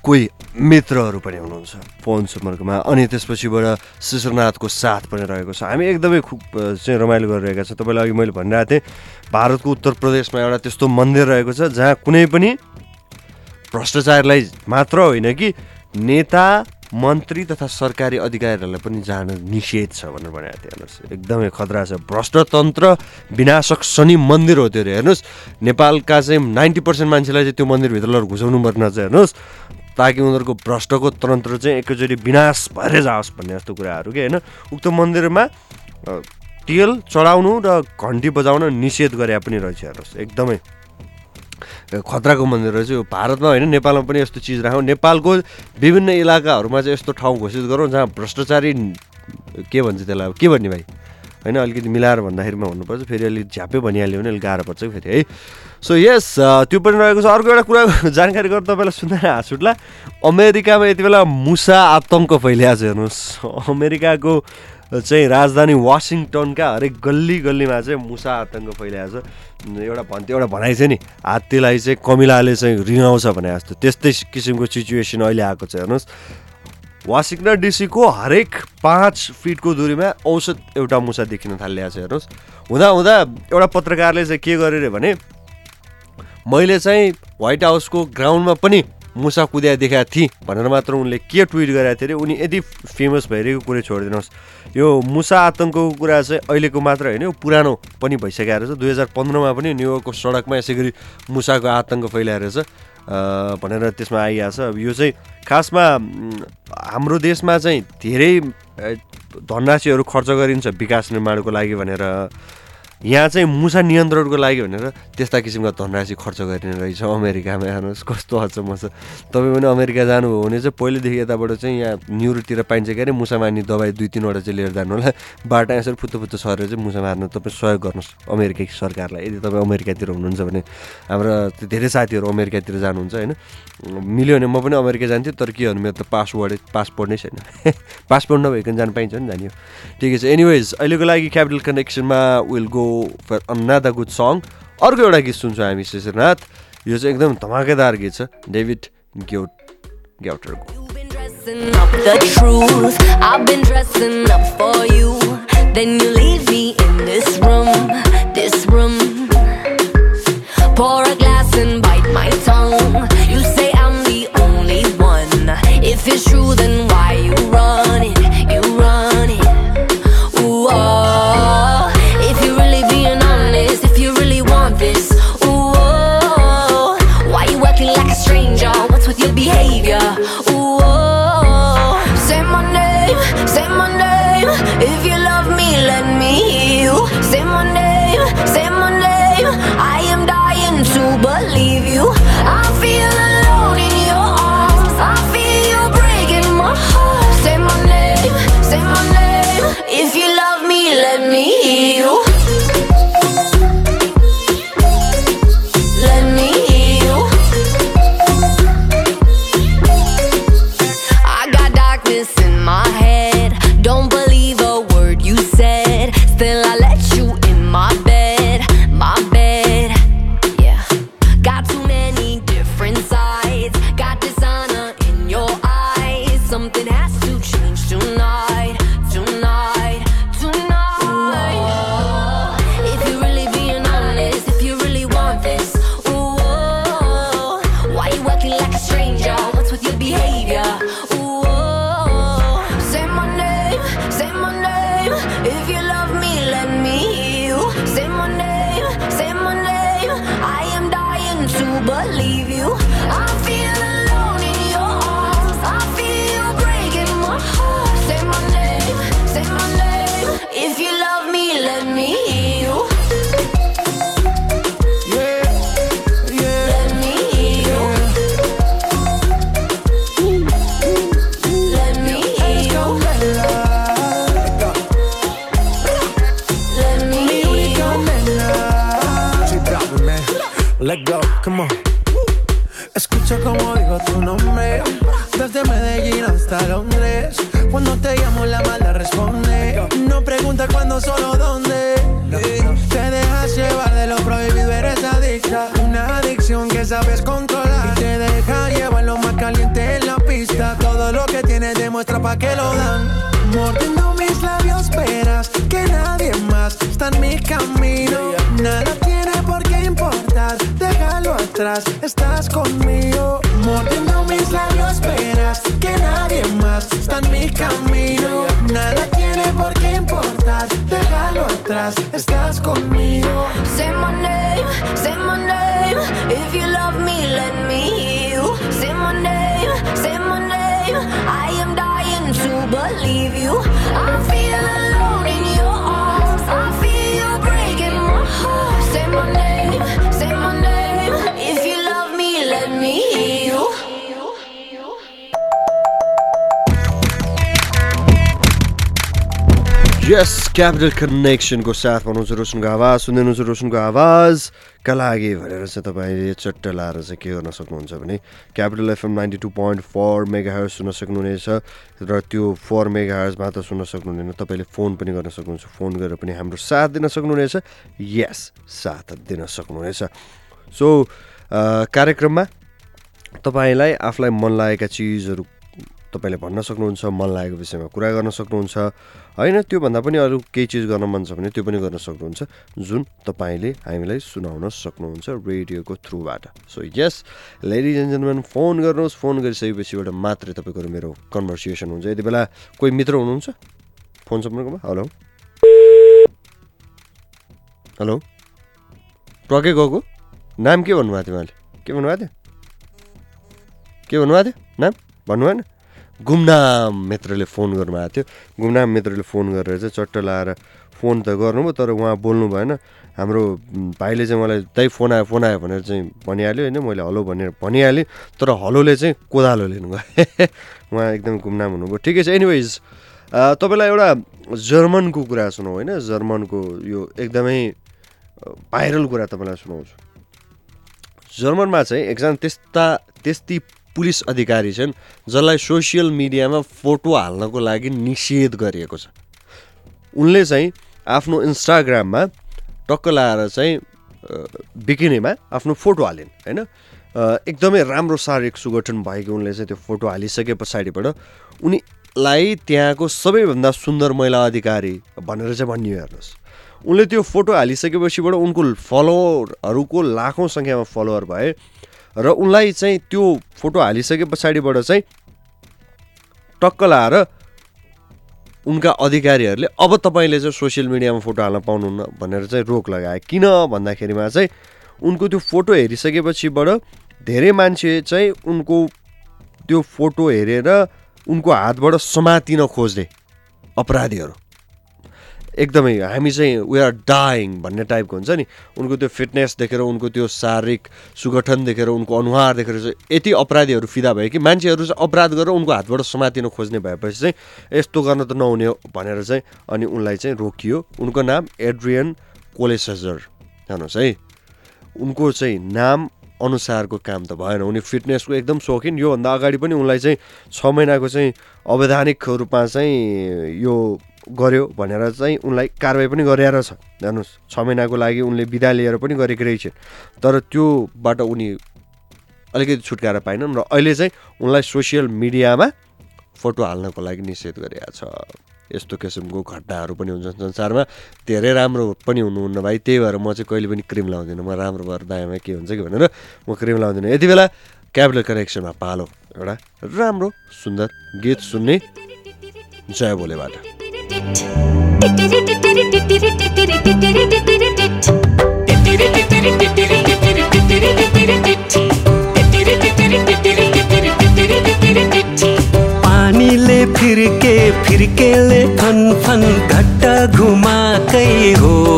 कोही मित्रहरू पनि हुनुहुन्छ। फोन सम्पर्कमा। अनि त्यसपछिबाट शिशरनाथको साथ पनि रहेको छ। हामी एकदमै खुब चाहिँ रमाइलो गरिरहेका छौँ। तपाईँलाई अघि मैले भनिरहेको थिएँ भारतको उत्तर प्रदेशमा एउटा त्यस्तो मन्दिर रहेको छ जहाँ कुनै पनि भ्रष्टाचारलाई मात्र होइन कि नेता मन्त्री तथा सरकारी अधिकारीहरूलाई पनि जान निषेध छ भनेर भनेको थियो हेर्नुहोस् एकदमै खतरा छ। भ्रष्टतन्त्र विनाशक शनि मन्दिर हो त्यो अरे हेर्नुहोस्। नेपालका चाहिँ नाइन्टी पर्सेन्ट मान्छेलाई चाहिँ त्यो मन्दिरभित्र लगेर घुसाउनु पर्ने चाहिँ हेर्नुहोस् ताकि उनीहरूको भ्रष्टको तन्त्र चाहिँ एकैचोटि विनाश भएर जाओस् भन्ने जस्तो कुराहरू कि होइन? उक्त मन्दिरमा तेल चढाउनु र घन्टी बजाउन निषेध गरे पनि रहेछ हेर्नुहोस् एकदमै। खतराको मन्दिर रहेछ यो भारतमा होइन नेपालमा पनि यस्तो चिज राखौँ। नेपालको विभिन्न इलाकाहरूमा चाहिँ यस्तो ठाउँ घोषित गरौँ जहाँ भ्रष्टाचारी के भन्छ त्यसलाई के भन्ने भाइ? होइन अलिकति मिलाएर भन्दाखेरिमा भन्नुपर्छ फेरि अलिक झ्यापै भनिहाल्यो भने अलिक गाह्रो पर्छ फेरि है? सो यस त्यो पनि रहेको छ। अर्को एउटा कुरा जानकारी गरेर तपाईँलाई सुन्दैन हाँस उठ्ला अमेरिकामा यति बेला मुसा आतङ्क फैलिएको छ हेर्नुहोस्। अमेरिकाको चाहिँ राजधानी वासिङटनका हरेक गल्ली गल्लीमा चाहिँ मुसा आतङ्क फैलिएको छ। एउटा भन्थ्यो एउटा भनाइ छ नि हात्तीलाई चाहिँ कमिलाले चाहिँ रिङाउँछ भने जस्तो। त्यस्तै किसिमको सिचुएसन अहिले आएको छ हेर्नुहोस्। वासिङटन डिसीको हरेक पाँच फिटको दूरीमा औसत एउटा मुसा देखिन थालिएको छ हेर्नुहोस्। हुँदा हुँदा एउटा पत्रकारले चाहिँ के गरे अरे भने मैले चाहिँ व्हाइट हाउसको ग्राउन्डमा पनि मुसा कुद्या देखाएको थिएँ भनेर मात्र उनले के ट्विट गरेका थिए अरे उनी यति फेमस भइरहेको कुरै छोडिदिनुहोस्। यो मुसा आतङ्कको कुरा चाहिँ अहिलेको मात्र होइन यो पुरानो पनि भइसकेको रहेछ। दुई हजार पन्ध्रमा पनि न्युयोर्कको सडकमा यसै गरी मुसाको आतङ्क फैलाएर रहेछ। भनेर त्यसमा आइरहेको छ अब यो चाहिँ खासमा हाम्रो देशमा चाहिँ धेरै धनराशिहरू खर्च गरिन्छ विकास निर्माणको लागि भनेर। यहाँ चाहिँ मुसा नियन्त्रणको लागि भनेर त्यस्ता किसिमका धनराशि खर्च गरिने रहेछ अमेरिकामा हेर्नुहोस् कस्तो अचम्म छ तपाईँ पनि अमेरिका जानुभयो भने चाहिँ पहिलेदेखि यताबाट चाहिँ यहाँ न्युरोतिर पाइन्छ के अरे मुसा मार्ने दबाई दुई तिनवटा चाहिँ लिएर जानु होला। बाटो यसरी फुत्तो फुत्तो सरेर चाहिँ मुसा मार्न तपाईँ सहयोग गर्नुहोस् अमेरिकी सरकारलाई। यदि तपाईँ अमेरिकातिर हुनुहुन्छ भने हाम्रा धेरै साथीहरू अमेरिकातिर जानुहुन्छ होइन? मिल्यो भने म पनि अमेरिका जान्थेँ तर के भन्नु मेरो त पासवर्ड पासपोर्ट नै छैन। पासपोर्ट नभइकन जानु पाइन्छ नि जाने हो। ठिकै छ। एनिवेज अहिलेको लागि Capital कनेक्सनमा will go for another good song अर्को एउटा गीत सुन्छौँ हामी शिशिरनाथ यो चाहिँ एकदम धमाकेदार गीत छ डेभिड ग्योट ग्याउटरको up the truth. I've been dressing up for you. Then you leave me in this room, this room. Pour a glass and bite my tongue. You say I'm the only one. If it's true, then why you run with your behavior? You. Let go, come on. Escucha como digo tu nombre. Desde Medellín hasta Londres. Cuando te llamo, la mala responde. No pregunta cuándo, solo dónde. Te dejas llevar de lo prohibido, eres adicta. Una adicción que sabes controlar. Y te deja llevar lo más caliente en la pista. Todo lo que tienes demuestra pa' que lo dan. Mordiendo mis labios, verás que nadie más está en mi camino. Nada estás conmigo. Mordiendo mis labios, verás que nadie más está en mi camino. Nada tiene por qué importar, déjalo atrás, estás conmigo. Say my name, say my name. If you love me, let me hear you. Say my name, say my name. I am dying to believe you. I feel alone यस capital कनेक्सनको साथमा हुनुहुन्छ रोशनको आवाज सुन्दै हुनुहुन्छ आवाजका लागि भनेर चाहिँ तपाईँले चट्ट लाएर चाहिँ के गर्न सक्नुहुन्छ भने Capital FM ninety two point four megahertz सुन्न सक्नुहुनेछ र त्यो फोर मेगा हार्स मात्र सुन्न सक्नुहुँदैन तपाईँले फोन पनि गर्न सक्नुहुन्छ। फोन गरेर पनि हाम्रो साथ दिन सक्नुहुनेछ। यस साथ दिन सक्नुहुनेछ। सो कार्यक्रममा तपाईँलाई आफूलाई मन लागेका चिजहरू तपाईँले भन्न सक्नुहुन्छ मन लागेको विषयमा कुरा गर्न सक्नुहुन्छ। होइन त्योभन्दा पनि अरू केही चिज गर्न मन छ भने त्यो पनि गर्न सक्नुहुन्छ। जुन तपाईँले हामीलाई सुनाउन सक्नुहुन्छ रेडियोको थ्रुबाट। So yes ladies and gentlemen phone गर्नुहोस्। फोन गरिसकेपछिबाट मात्रै तपाईँको मेरो कन्भर्सेसन हुन्छ। यति बेला कोही मित्र हुनुहुन्छ? फोन सम्पर्कमा? हेलो हेलो टकै गएको नाम के भन्नुभएको थियो उहाँले के भन्नुभएको थियो? के भन्नुभएको थियो? नाम? भन्नु भएन गुमनाम मित्रले फोन गर्नुभएको थियो। गुमनाम मित्रले फोन गरेर चाहिँ चट्ट लाएर फोन त गर्नुभयो तर उहाँ बोल्नु भएन। हाम्रो भाइले चाहिँ मलाई दाइ फोन आयो फोन आयो भनेर चाहिँ भनिहाल्यो होइन। मैले हलो भनेर भनिहालेँ तर हलोले चाहिँ कोदालो लिनु गयो उहाँ एकदम गुमनाम हुनुभयो। ठिकै छ। एनिवेज तपाईँलाई एउटा जर्मनको कुरा सुनौ होइन। जर्मनको यो एकदमै भाइरल कुरा तपाईँलाई सुनाउँछु। जर्मनमा चाहिँ एकजना त्यस्ता त्यस्ती पुलिस अधिकारी छन् जसलाई सोसियल मिडियामा फोटो हाल्नको लागि निषेध गरिएको छ। उनले चाहिँ आफ्नो इन्स्टाग्राममा टक्क लाएर चाहिँ बिकिनीमा आफ्नो फोटो हालिन् होइन? एकदमै राम्रो शारीरिक सुगठन भएको उनले चाहिँ त्यो फोटो हालिसके पछाडिबाट उनीलाई त्यहाँको सबैभन्दा सुन्दर महिला अधिकारी भनेर चाहिँ भनियो हेर्नुहोस्। उनले त्यो फोटो हालिसकेपछिबाट उनको फलोवरहरूको लाखौँ सङ्ख्यामा फलोवर भए र उनलाई चाहिँ त्यो फोटो हालिसके पछाडिबाट चाहिँ टक्क लाएर उनका अधिकारीहरूले अब तपाईँले चाहिँ सोसियल मिडियामा फोटो हाल्न पाउनुहुन्न भनेर चाहिँ रोक लगाए। किन भन्दाखेरिमा चाहिँ उनको त्यो फोटो हेरिसकेपछिबाट धेरै मान्छे चाहिँ उनको त्यो फोटो हेरेर उनको हातबाट समातिन खोज्ने अपराधीहरू। एकदमै हामी चाहिँ वी आर डाइङ भन्ने टाइपको हुन्छ नि। उनको त्यो फिटनेस देखेर उनको त्यो शारीरिक सुगठन देखेर उनको अनुहार देखेर चाहिँ यति अपराधीहरू फिदा भयो कि मान्छेहरू चाहिँ अपराध गरेर उनको हातबाट समातिन खोज्ने भएपछि चाहिँ यस्तो गर्न त नहुने हो भनेर चाहिँ अनि उनलाई चाहिँ रोकियो। उनको नाम एड्रियन कोलेसजर। हेर्नुहोस् है। उनको चाहिँ नाम अनुसारको काम त भएन। उनी फिटनेसको एकदम सौखिन। योभन्दा अगाडि पनि उनलाई चाहिँ छ महिनाको चाहिँ अवैधानिक रूपमा चाहिँ यो गर्यो भनेर चाहिँ उनलाई कारवाही पनि गरेर छ। हेर्नुहोस् छ महिनाको लागि उनले बिदा लिएर पनि गरेको रहेछ। तर त्योबाट उनी अलिकति छुटकारा पाएनन् र अहिले चाहिँ उनलाई सोसियल मिडियामा फोटो हाल्नको लागि निषेध गरिएको छ। यस्तो किसिमको घटनाहरू पनि हुन्छन् संसारमा। धेरै राम्रो पनि हुनुहुन्न भाइ। त्यही भएर म चाहिँ कहिले पनि क्रिम लाउँदिनँ। म राम्रो भएर दायाँमा के हुन्छ कि भनेर म क्रिम लाउँदिनँ। यति बेला क्याबल कनेक्सनमा पालो। एउटा राम्रो सुन्दर गीत सुन्ने जय बोलेबाट पानीले फिर्के फिर्केले फन फन घट्टा घुमाकै हो है,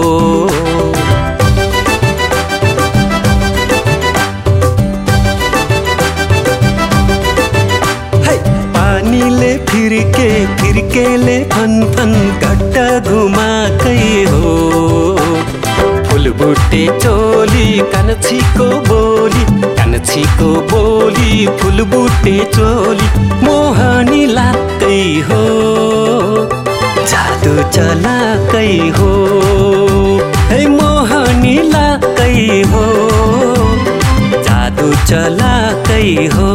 चलाकै हो। है मोहनी लाग्दै हो। जादु चलाकै हो।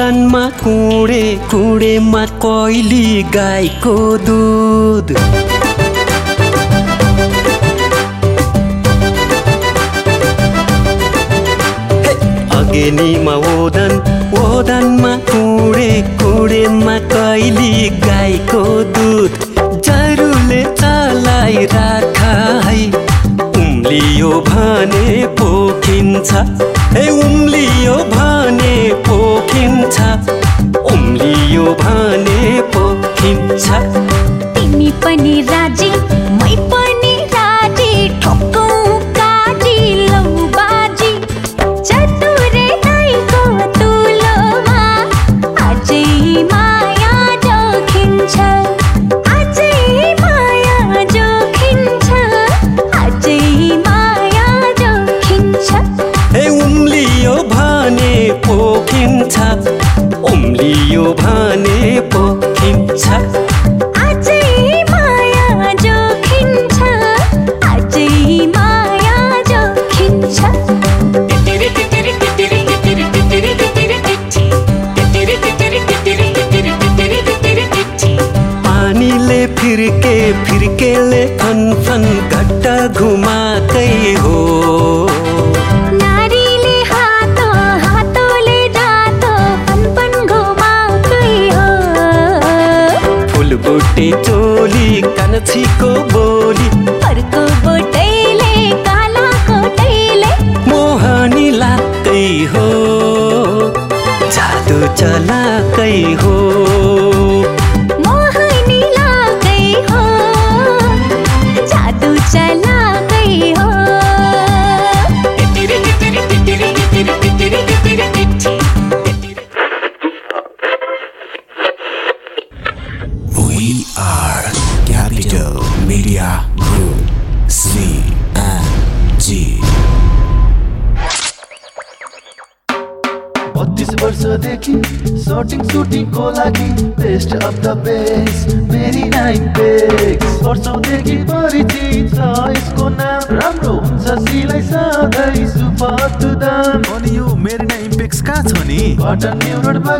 ओदनमा कुँडे कुँडेमा कोइली गाईको दुध। अगेनीमा ओदन ओदनमा कुँडे कुँडेमा कैली गाईको दुध। जरुले चलाई राख है उम्लियो भने पोखिन्छ। ए उम्लियो भने पोखिन्छ। उम्लियो भने पोखिन्छ। तिमी पनि राजी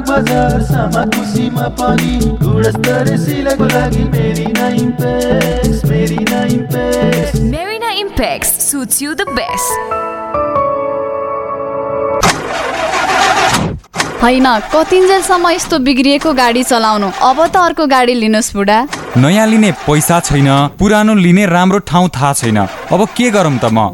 बाग बजार सामा खुसीमा पनि गुणस्तरीय सिलाइको लागि Marina Impex Marina Impex Marina Impex suits you the best. होइन कतिन्जेलसम्म यस्तो बिग्रिएको गाडी चलाउनु? अब त अर्को गाडी लिनुहोस् बुढा। नयाँ लिने पैसा छैन पुरानो लिने राम्रो ठाउँ थाहा छैन। अब के गरौँ त म?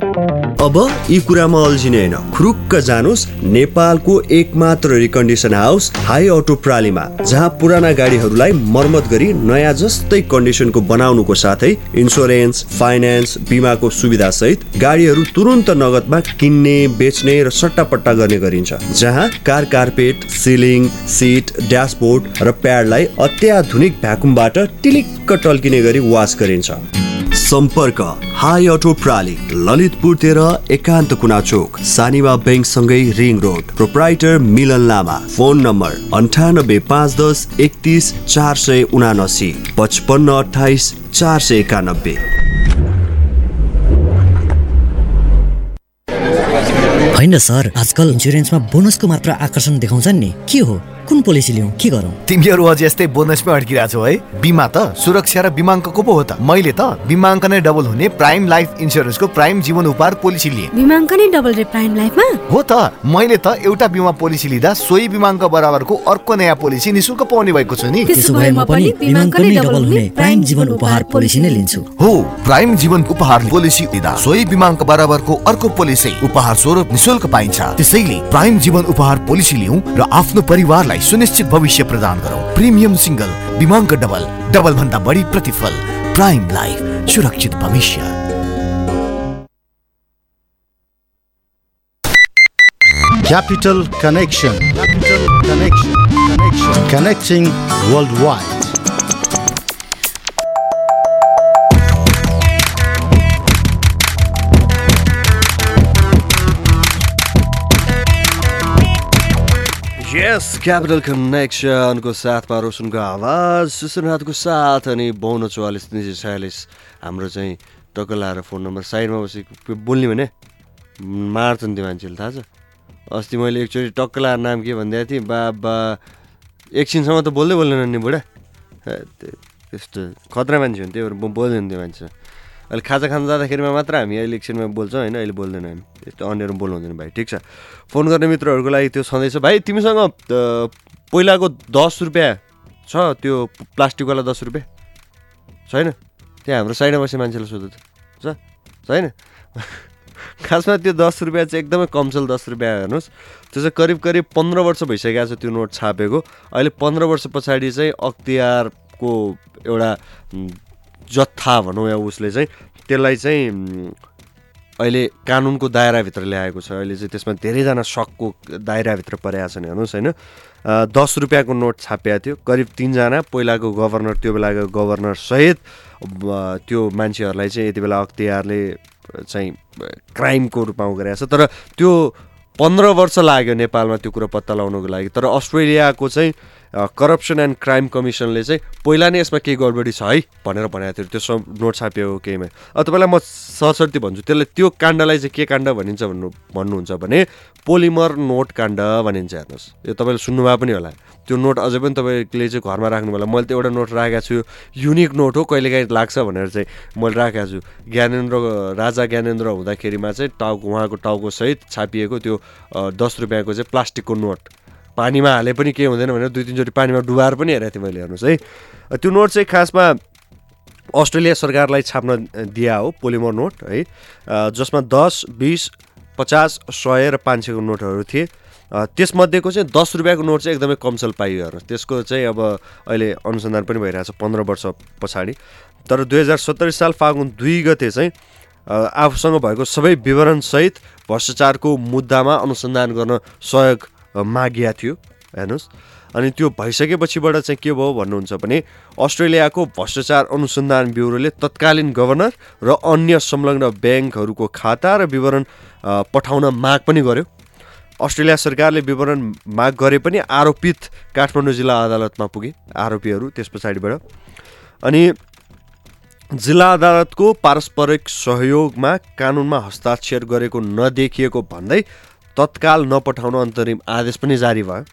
अब यी कुरामा अल्झिने होइन। खुरुक्क जानुहोस् नेपालको एकमात्र रिकन्डिसन हाउस हाई अटो प्रालीमा जहाँ पुराना गाडीहरूलाई मर्मत गरी नयाँ जस्तै कन्डिसनको बनाउनुको साथै इन्सुरेन्स फाइनेन्स बिमाको सुविधा सहित गाडीहरू तुरन्त नगदमा किन्ने बेच्ने र सट्टापट्टा गर्ने गरिन्छ जहाँ car carpet ceiling seat dashboard र प्याडलाई अत्याधुनिक भ्याकुमबाट टिलिक्क टल्किने गरी वास गरिन्छ। सम्पर्क हाई अटो प्राली ललितपुर तेह्र एकान्त कुना चोक Sanima ब्याङ्कसँगै ring road proprietor Milan Lama phone number अन्ठानब्बे पाँच दस एकतिस चार सय उनासी पचपन्न अठाइस चार सय एकानब्बे। होइन सर आजकल इन्सुरेन्समा बोनसको मात्र आकर्षण देखाउँछन् नि। के हो? कुन पोलिसी लिउँ? के गरौँ? तिमीहरू अझ यस्तै बोनसमै अड्किरहेको छौ है। बिमा त सुरक्षा र बिमाङ्कको पो हो त? मैले त बिमाङ्क नै डबल हुने प्राइम लाइफ इन्सुरेन्सको प्राइम जीवन उपहार पोलिसी लिएँ। बिमाङ्क नै डबल रे प्राइम लाइफमा? हो त मैले त एउटा बिमा पोलिसी लिँदा सोही बिमाङ्क बराबरको अर्को नयाँ पोलिसी निशुल्क पाउने भएको छु नि। त्यसो भए म पनि बिमाङ्क नै डबल हुने प्राइम जीवन उपहार पोलिसी नै लिन्छु। हो प्राइम जीवन उपहार पोलिसी लिँदा सोही बिमाङ्क बराबरको अर्को पोलिसी उपहार स्वरूप निशुल्क पाइन्छ। त्यसैले प्राइम जीवन उपहार पोलिसी लिउँ र आफ्नो परिवारलाई तपाई सुनिश्चित भविष्य प्रदान गरौ। प्रिमियम सिंगल बीमाङ्क डबल डबल भन्दा बढी प्रतिफल। प्राइम लाइफ, सुरक्षित भविष्य। Capital Connection Capital Connection connection connecting worldwide यस क्यापिटल कनेक्सनको साथमा रोशनको आवाज सुशुनाथको साथ अनि बाउन्न चौवालिस तिन सय छयालिस। हाम्रो चाहिँ टक्क लाएर फोन नम्बर साइडमा बसेको बोल्ने भने? मार्छन् त्यो मान्छेले थाहा छ? अस्ति मैले एकचोटि टक्क लाएर नाम के भनिदिएको थिएँ बा बा एकछिनसम्म त बोल्दै बोल्दैन नि बुढा। त्यस्तो खतरा मान्छे हो नि त्यही भएर बो- बोल्दैन त्यो मान्छे अहिले खाजा खान जाँदाखेरिमा मात्र हामी अहिले एकछिनमा बोल्छौँ होइन? अहिले बोल्दैन हामी। यस्तो अन्यहरू बोल्नु हुँदैन भाइ ठिक छ। फोन गर्ने मित्रहरूको लागि त्यो छँदैछ भाइ तिमीसँग पहिलाको दस रुपियाँ छ त्यो प्लास्टिकवाला दस रुपियाँ? छैन? त्यहाँ हाम्रो साइडमा बस्ने मान्छेलाई सोध्नु त छ? छैन? खासमा त्यो दस रुपियाँ चाहिँ एकदमै कमसल दस रुपियाँ हेर्नुहोस्। त्यो चाहिँ करिब करिब पन्ध्र वर्ष भइसकेको छ त्यो नोट छापेको। अहिले पन्ध्र वर्ष पछाडि चाहिँ अख्तियारको एउटा जत्था भनौँ या उसले चाहिँ त्यसलाई चाहिँ अहिले कानुनको दायराभित्र ल्याएको छ। अहिले चाहिँ त्यसमा धेरैजना सकको दायराभित्र परेको छन् हेर्नुहोस् होइन। दस रुपियाँको नोट छापिएको थियो। करिब तिनजना पहिलाको गभर्नर त्यो बेलाको गभर्नर सहित त्यो मान्छेहरूलाई चाहिँ यति बेला अख्तियारले चाहिँ क्राइमको रूपमा गरेको छ तर त्यो पन्ध्र वर्ष लाग्यो नेपालमा त्यो कुरो पत्ता लगाउनको लागि। तर अस्ट्रेलियाको चाहिँ करप्सन एन्ड क्राइम कमिसनले चाहिँ पहिला नै यसमा केही गडबडी छ है भनेर भनेको थियो। त्यो नोट छापिएको केहीमा। अब तपाईँलाई म सरसर्ती भन्छु त्यसले त्यो काण्डलाई चाहिँ के काण्ड भनिन्छ भन्नु भन्नुहुन्छ भने पोलिमर नोट काण्ड भनिन्छ हेर्नुहोस्। यो तपाईँले सुन्नुभएको पनि होला। त्यो नोट अझै पनि तपाईँले चाहिँ घरमा राख्नु होला। मैले त एउटा नोट राखेको छु युनिक नोट हो कहिलेकाहीँ लाग्छ भनेर चाहिँ मैले राखेको छु। ज्ञानेन्द्र राजा ज्ञानेन्द्र हुँदाखेरिमा चाहिँ टाउको उहाँको टाउको सहित छापिएको त्यो दस रुपियाँको चाहिँ प्लास्टिकको नोट। पानीमा हाले पनि केही हुँदैन भनेर दुई तिनचोटि पानीमा डुबाएर पनि हेरेको थिएँ मैले हेर्नुहोस् है। त्यो नोट चाहिँ खासमा अस्ट्रेलिया सरकारलाई छाप्न दिया हो पोलिमर नोट है। जसमा दस बिस पचास सय र पाँच सयको नोटहरू थिए। त्यसमध्येको चाहिँ दस रुपियाँको नोट चाहिँ एकदमै कमसल पाइयो हेर्नुहोस्। त्यसको चाहिँ अब अहिले अनुसन्धान पनि भइरहेछ पन्ध्र वर्ष पछाडि। तर दुई हजार सत्तरी साल फागुन दुई गते चाहिँ आफूसँग भएको सबै विवरणसहित भ्रष्टाचारको मुद्दामा अनुसन्धान गर्न सहयोग मागिया थियो हेर्नुहोस्। अनि त्यो भइसकेपछिबाट चाहिँ के भयो भन्नुहुन्छ भने अस्ट्रेलियाको भ्रष्टाचार अनुसन्धान ब्युरोले तत्कालीन गभर्नर र अन्य संलग्न ब्याङ्कहरूको खाता र विवरण पठाउन माग पनि गर्यो। अस्ट्रेलिया सरकारले विवरण माग गरे पनि आरोपित काठमाडौँ जिल्ला अदालतमा पुगे आरोपीहरू त्यस पछाडिबाट। अनि जिल्ला अदालतको पारस्परिक सहयोगमा कानुनमा हस्ताक्षर गरेको नदेखिएको भन्दै तत्काल नपठाउन अन्तरिम आदेश पनि जारी भयो।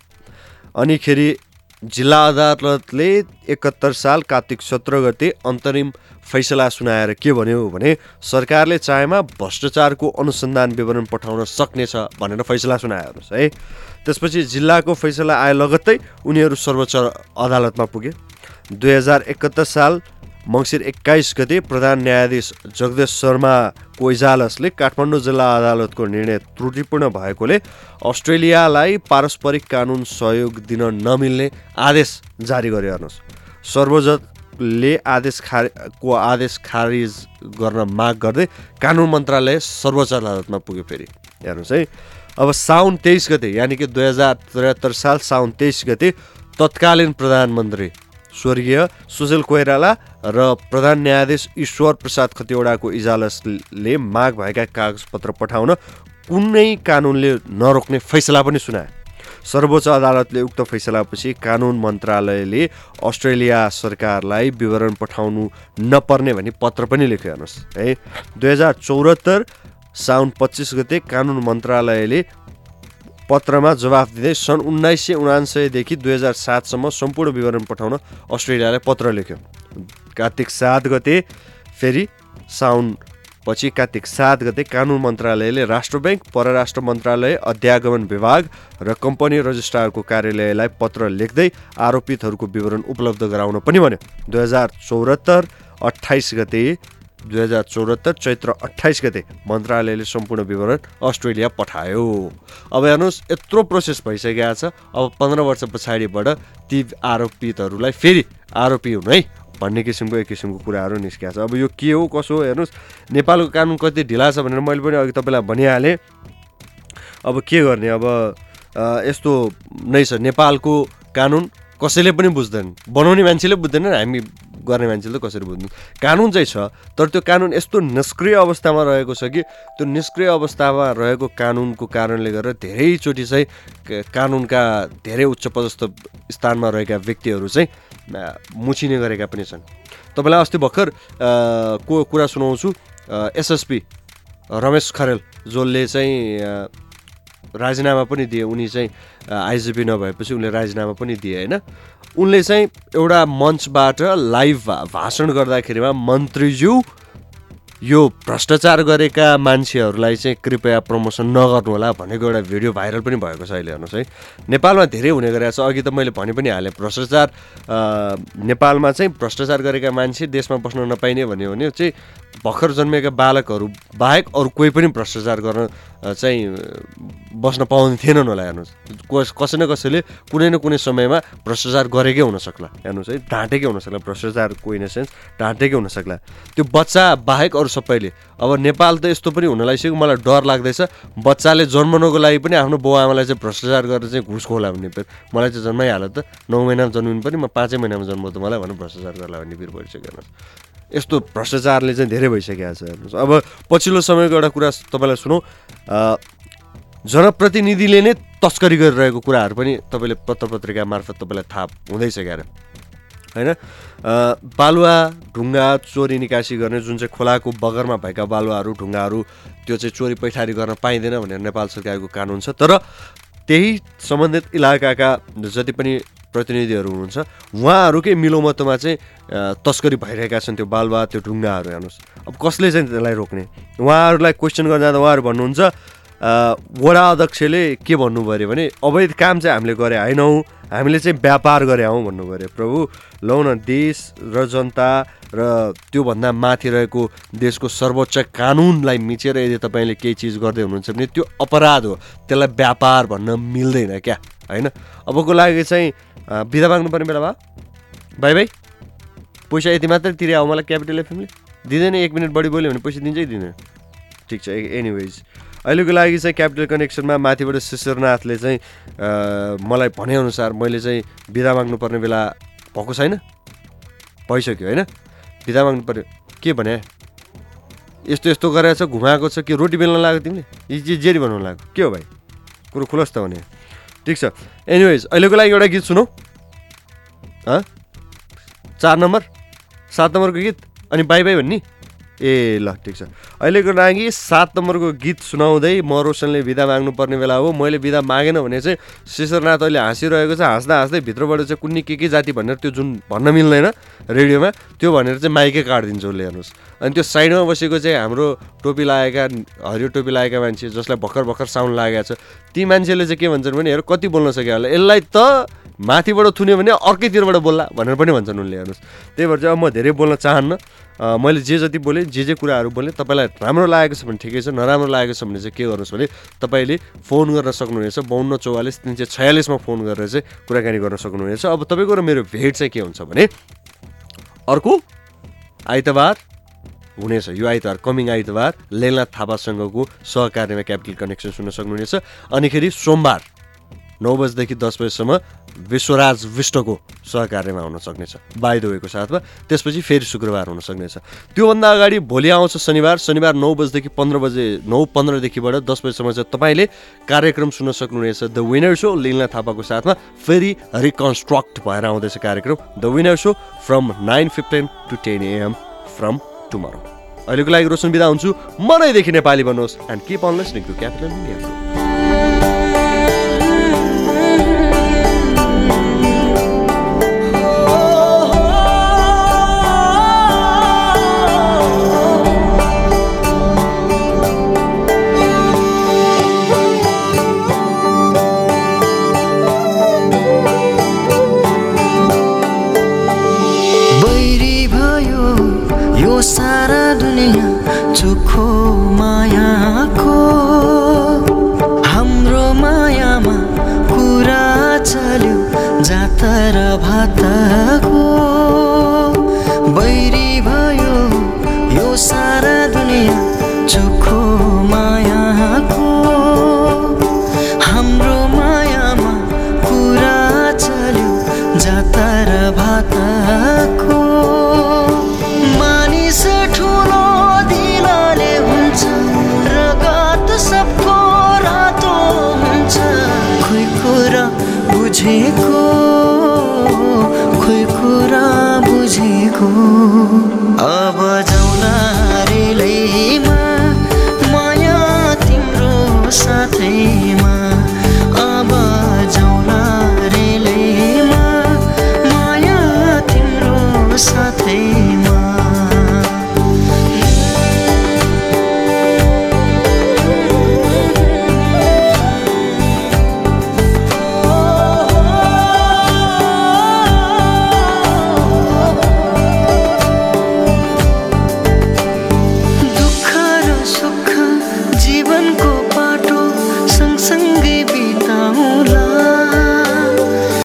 अनिखेरि जिल्ला अदालतले एकहत्तर साल कार्तिक सत्र गते अन्तरिम फैसला सुनाएर के भन्यो भने सरकारले चाहेमा भ्रष्टाचारको अनुसन्धान विवरण पठाउन सक्नेछ भनेर फैसला सुनायो हेर्नुहोस् है। त्यसपछि जिल्लाको फैसला आए लगत्तै उनीहरू सर्वोच्च अदालतमा पुगे। दुई हजार एकहत्तर साल मङ्सिर एक्काइस गते प्रधान न्यायाधीश जगदेश शर्माको इजालसले काठमाडौँ जिल्ला अदालतको निर्णय त्रुटिपूर्ण भएकोले अस्ट्रेलियालाई पारस्परिक कानुन सहयोग दिन नमिल्ने आदेश जारी गर्यो हेर्नुहोस्। सर्वोच्चले आदेश खारि को आदेश खारिज गर्न माग गर्दै कानुन मन्त्रालय सर्वोच्च अदालतमा पुग्यो फेरि। हेर्नुहोस् है अब साउन तेइस गते यानि कि दुई हजार त्रिहत्तर साल साउन तेइस गते तत्कालीन प्रधानमन्त्री स्वर्गीय सुशील कोइराला र प्रधान न्यायाधीश ईश्वर प्रसाद खतिवडाको इजालसले माग भएका कागजपत्र पठाउन कुनै कानुनले नरोक्ने फैसला पनि सुनाए। सर्वोच्च अदालतले उक्त फैसलापछि कानुन मन्त्रालयले अस्ट्रेलिया सरकारलाई विवरण पठाउनु नपर्ने भनी पत्र पनि लेख्यो हेर्नुहोस्। है दुई हजार चौहत्तर साउन पच्चिस गते कानुन मन्त्रालयले पत्रमा जवाफ दिँदै सन् उन्नाइस सय उनान्सयदेखि दुई हजार सातसम्म सम्पूर्ण विवरण पठाउन अस्ट्रेलियालाई पत्र लेख्यो। कार्तिक सात गते फेरि साउन पछि कार्तिक सात गते कानुन मन्त्रालयले राष्ट्र ब्याङ्क परराष्ट्र मन्त्रालय अध्यागमन विभाग र कम्पनी रजिस्ट्रारको कार्यालयलाई पत्र लेख्दै आरोपितहरूको विवरण उपलब्ध गराउन पनि भन्यो। दुई हजार चौहत्तर अठाइस गते दुई हजार चौहत्तर चैत्र अठाइस गते मन्त्रालयले सम्पूर्ण विवरण अस्ट्रेलिया पठायो। अब हेर्नुहोस् यत्रो प्रोसेस भइसकेको छ। अब पन्ध्र वर्ष पछाडिबाट ती आरोपितहरूलाई फेरि आरोपी हुनु है भन्ने किसिमको एक किसिमको कुराहरू निस्किएको छ। अब यो के हो कसो हो हेर्नुहोस् नेपालको कानुन कति ढिला छ भनेर मैले पनि अघि तपाईँलाई भनिहालेँ। अब के गर्ने? अब यस्तो नै छ। नेपालको कानुन कसैले पनि बुझ्दैन। बनाउने मान्छेले बुझ्दैन हामी गर्ने मान्छेले त कसरी बुझ्नु? कानुन चाहिँ छ तर त्यो कानुन यस्तो निष्क्रिय अवस्थामा रहेको छ कि त्यो निष्क्रिय अवस्थामा रहेको कानुनको कारणले गर्दा धेरैचोटि चाहिँ कानुनका धेरै उच्च पदस्थ स्थानमा रहेका व्यक्तिहरू चाहिँ मुछिने गरेका पनि छन्। तपाईँलाई अस्ति भर्खर को कुरा सुनाउँछु? एसएसपी रमेश खरेल जसले चाहिँ राजीनामा पनि दिए उनी चाहिँ आइजिपी नभएपछि उनले राजीनामा पनि दिए होइन? उनले चाहिँ एउटा मञ्चबाट लाइभ भाषण गर्दाखेरिमा मन्त्रीज्यू यो भ्रष्टाचार गरेका मान्छेहरूलाई चाहिँ कृपया प्रमोसन नगर्नु होला भनेको एउटा भिडियो भाइरल पनि भएको छ अहिले हेर्नुहोस् है। नेपालमा धेरै हुने गरेको छ। अघि त मैले भनि पनि हालेँ भ्रष्टाचार नेपालमा चाहिँ भ्रष्टाचार गरेका मान्छे देशमा बस्न नपाइने भन्यो भने चाहिँ भर्खर जन्मेका बालकहरू बाहेक अरू कोही पनि भ्रष्टाचार गर्न चाहिँ बस्न पाउने थिएनन् होला हेर्नुहोस्। कस कसै न कसैले कुनै न कुनै समयमा भ्रष्टाचार गरेकै हुनसक्ला। हेर्नुहोस् है ढाँटेकै हुनसक्ला भ्रष्टाचारको इन सेन्स ढाँटेकै हुनसक्ला। त्यो बच्चा बाहेक अरू सबैले अब नेपाल त यस्तो पनि हुन लागिसक्यो मलाई डर लाग्दैछ। बच्चाले जन्मनको लागि पनि आफ्नो बाउ आमालाई चाहिँ भ्रष्टाचार गरेर चाहिँ घुस खोला भन्ने पिर मलाई चाहिँ जन्माइहाल्यो त नौ महिनामा जन्मिनु पनि म पाँचै महिनामा जन्म त मलाई भनेर भ्रष्टाचार गर्ला भन्ने पिर भइसक्यो हेर्नुहोस्। यस्तो भ्रष्टाचारले चाहिँ धेरै भइसकेको छ हेर्नुहोस्। अब पछिल्लो समयको एउटा कुरा तपाईँलाई सुनौ। जनप्रतिनिधिले नै तस्करी गरिरहेको कुराहरू पनि तपाईँले पत्र पत्रिका मार्फत तपाईँलाई थाहा हुँदैछ क्यार। होइन? बालुवा ढुङ्गा चोरी निकासी गर्ने जुन चाहिँ खोलाको बगरमा भएका बालुवाहरू ढुङ्गाहरू त्यो चाहिँ चोरी पैठारी गर्न पाइँदैन भनेर नेपाल सरकारको कानुन छ। तर त्यही सम्बन्धित इलाकाका जति पनि प्रतिनिधिहरू हुनुहुन्छ। उहाँहरूकै मिलोमतोमा चाहिँ तस्करी भइरहेका छन् त्यो बालुवा त्यो ढुङ्गाहरू हेर्नुहोस्। अब कसले चाहिँ त्यसलाई रोक्ने? उहाँहरूलाई क्वेसन गर्न जाँदा उहाँहरू भन्नुहुन्छ वडा अध्यक्षले के भन्नुभयो अरे भने अवैध काम चाहिँ हामीले गरे होइनौँ हामीले चाहिँ व्यापार गरे हौँ भन्नुभयो। अरे प्रभु लौ न देश र जनता र त्योभन्दा माथि रहेको देशको सर्वोच्च कानुनलाई मिचेर यदि तपाईँले केही चिज गर्दै हुनुहुन्छ भने त्यो अपराध हो। त्यसलाई व्यापार भन्न मिल्दैन क्या? होइन? अबको लागि चाहिँ बिदा माग्नुपर्ने बेला भयो भाइ भाइ पैसा यति मात्रै तिरे आऊ मलाई क्यापिटल एफएमले दिँदैन एक मिनट बढी बोल्यो भने पैसा दिन्छै दिँदैन ठिक छ एनिवेज अहिलेको लागि चाहिँ क्यापिटल कनेक्सनमा माथिबाट शिशिरनाथले चाहिँ मलाई भनेअनुसार मैले चाहिँ बिदा माग्नुपर्ने बेला भएको छैन भइसक्यो होइन बिदा माग्नु पर्यो के भने यस्तो यस्तो गरेर छ घुमाएको छ कि रोटी बेल्न लाग्यो तिमीले यी जे जेरी बनाउनु लाग्यो के हो भाइ कुरो खुलस् त भने ठिक छ. एनिवेज अहिलेको लागि एउटा गीत सुनौ। चार नम्बर? सात नम्बरको गीत? अनि बाई बाई भन्ने? ए ल ठिक छ। अहिलेको लागि सात नम्बरको गीत सुनाउँदै म रोशनले बिदा माग्नुपर्ने बेला हो। मैले बिदा मागेन भने चाहिँ शिशरनाथ अहिले हाँसिरहेको छ। हाँस्दा हाँस्दै भित्रबाट चाहिँ कुनै के के जाति भनेर त्यो जुन भन्न मिल्दैन रेडियोमा त्यो भनेर चाहिँ माइकै काटिदिन्छ उसले हेर्नुहोस्। अनि त्यो साइडमा बसेको चाहिँ हाम्रो टोपी लागेका हरियो टोपी लागेका मान्छे जसलाई भर्खर भर्खर साउन्ड लागेको छ। ती मान्छेले चाहिँ के भन्छन् भने हेर कति बोल्न सक्यो होला। यसलाई त माथिबाट थुन्यो भने अर्कैतिरबाट बोल्ला भनेर पनि भन्छन् उनले हेर्नुहोस्। त्यही भएर चाहिँ अब म धेरै बोल्न चाहन्न। मैले जे जति बोलेँ जे जे कुराहरू बोलेँ तपाईँलाई राम्रो लागेको छ भने ठिकै छ नराम्रो लागेको छ भने चाहिँ के गर्नुहोस् भने तपाईँले फोन गर्न सक्नुहुनेछ बाउन्न चौवालिस तिन सय छयालिसमा फोन गरेर चाहिँ कुराकानी गर्न सक्नुहुनेछ। अब तपाईँको र मेरो भेट चाहिँ के हुन्छ भने अर्को आइतबार हुनेछ यो आइतबार कमिङ आइतबार लेलनाथ थापासँगको सहकार्यमा क्यापिटल कनेक्सन सुन्न सक्नुहुनेछ। अनिखेरि सोमबार नौ बजीदेखि दस बजीसम्म विश्वराज विष्टको सहकार्यमा हुन सक्नेछ। बाई द वेको साथमा त्यसपछि फेरि शुक्रबार हुन सक्नेछ। त्योभन्दा अगाडि भोलि आउँछ शनिबार। शनिबार नौ बजीदेखि पन्ध्र बजे नौ पन्ध्रदेखिबाट दस बजीसम्म चाहिँ तपाईँले कार्यक्रम सुन्न सक्नुहुनेछ। द विनर सो लिलना थापाको साथमा फेरि रिकन्स्ट्रक्ट भएर आउँदैछ कार्यक्रम। The winner show from nine fifteen to ten AM from tomorrow. अहिलेको लागि रोशन बिदा हुन्छु। मनैदेखि नेपाली भन्नुहोस् and keep on listening to Capital Media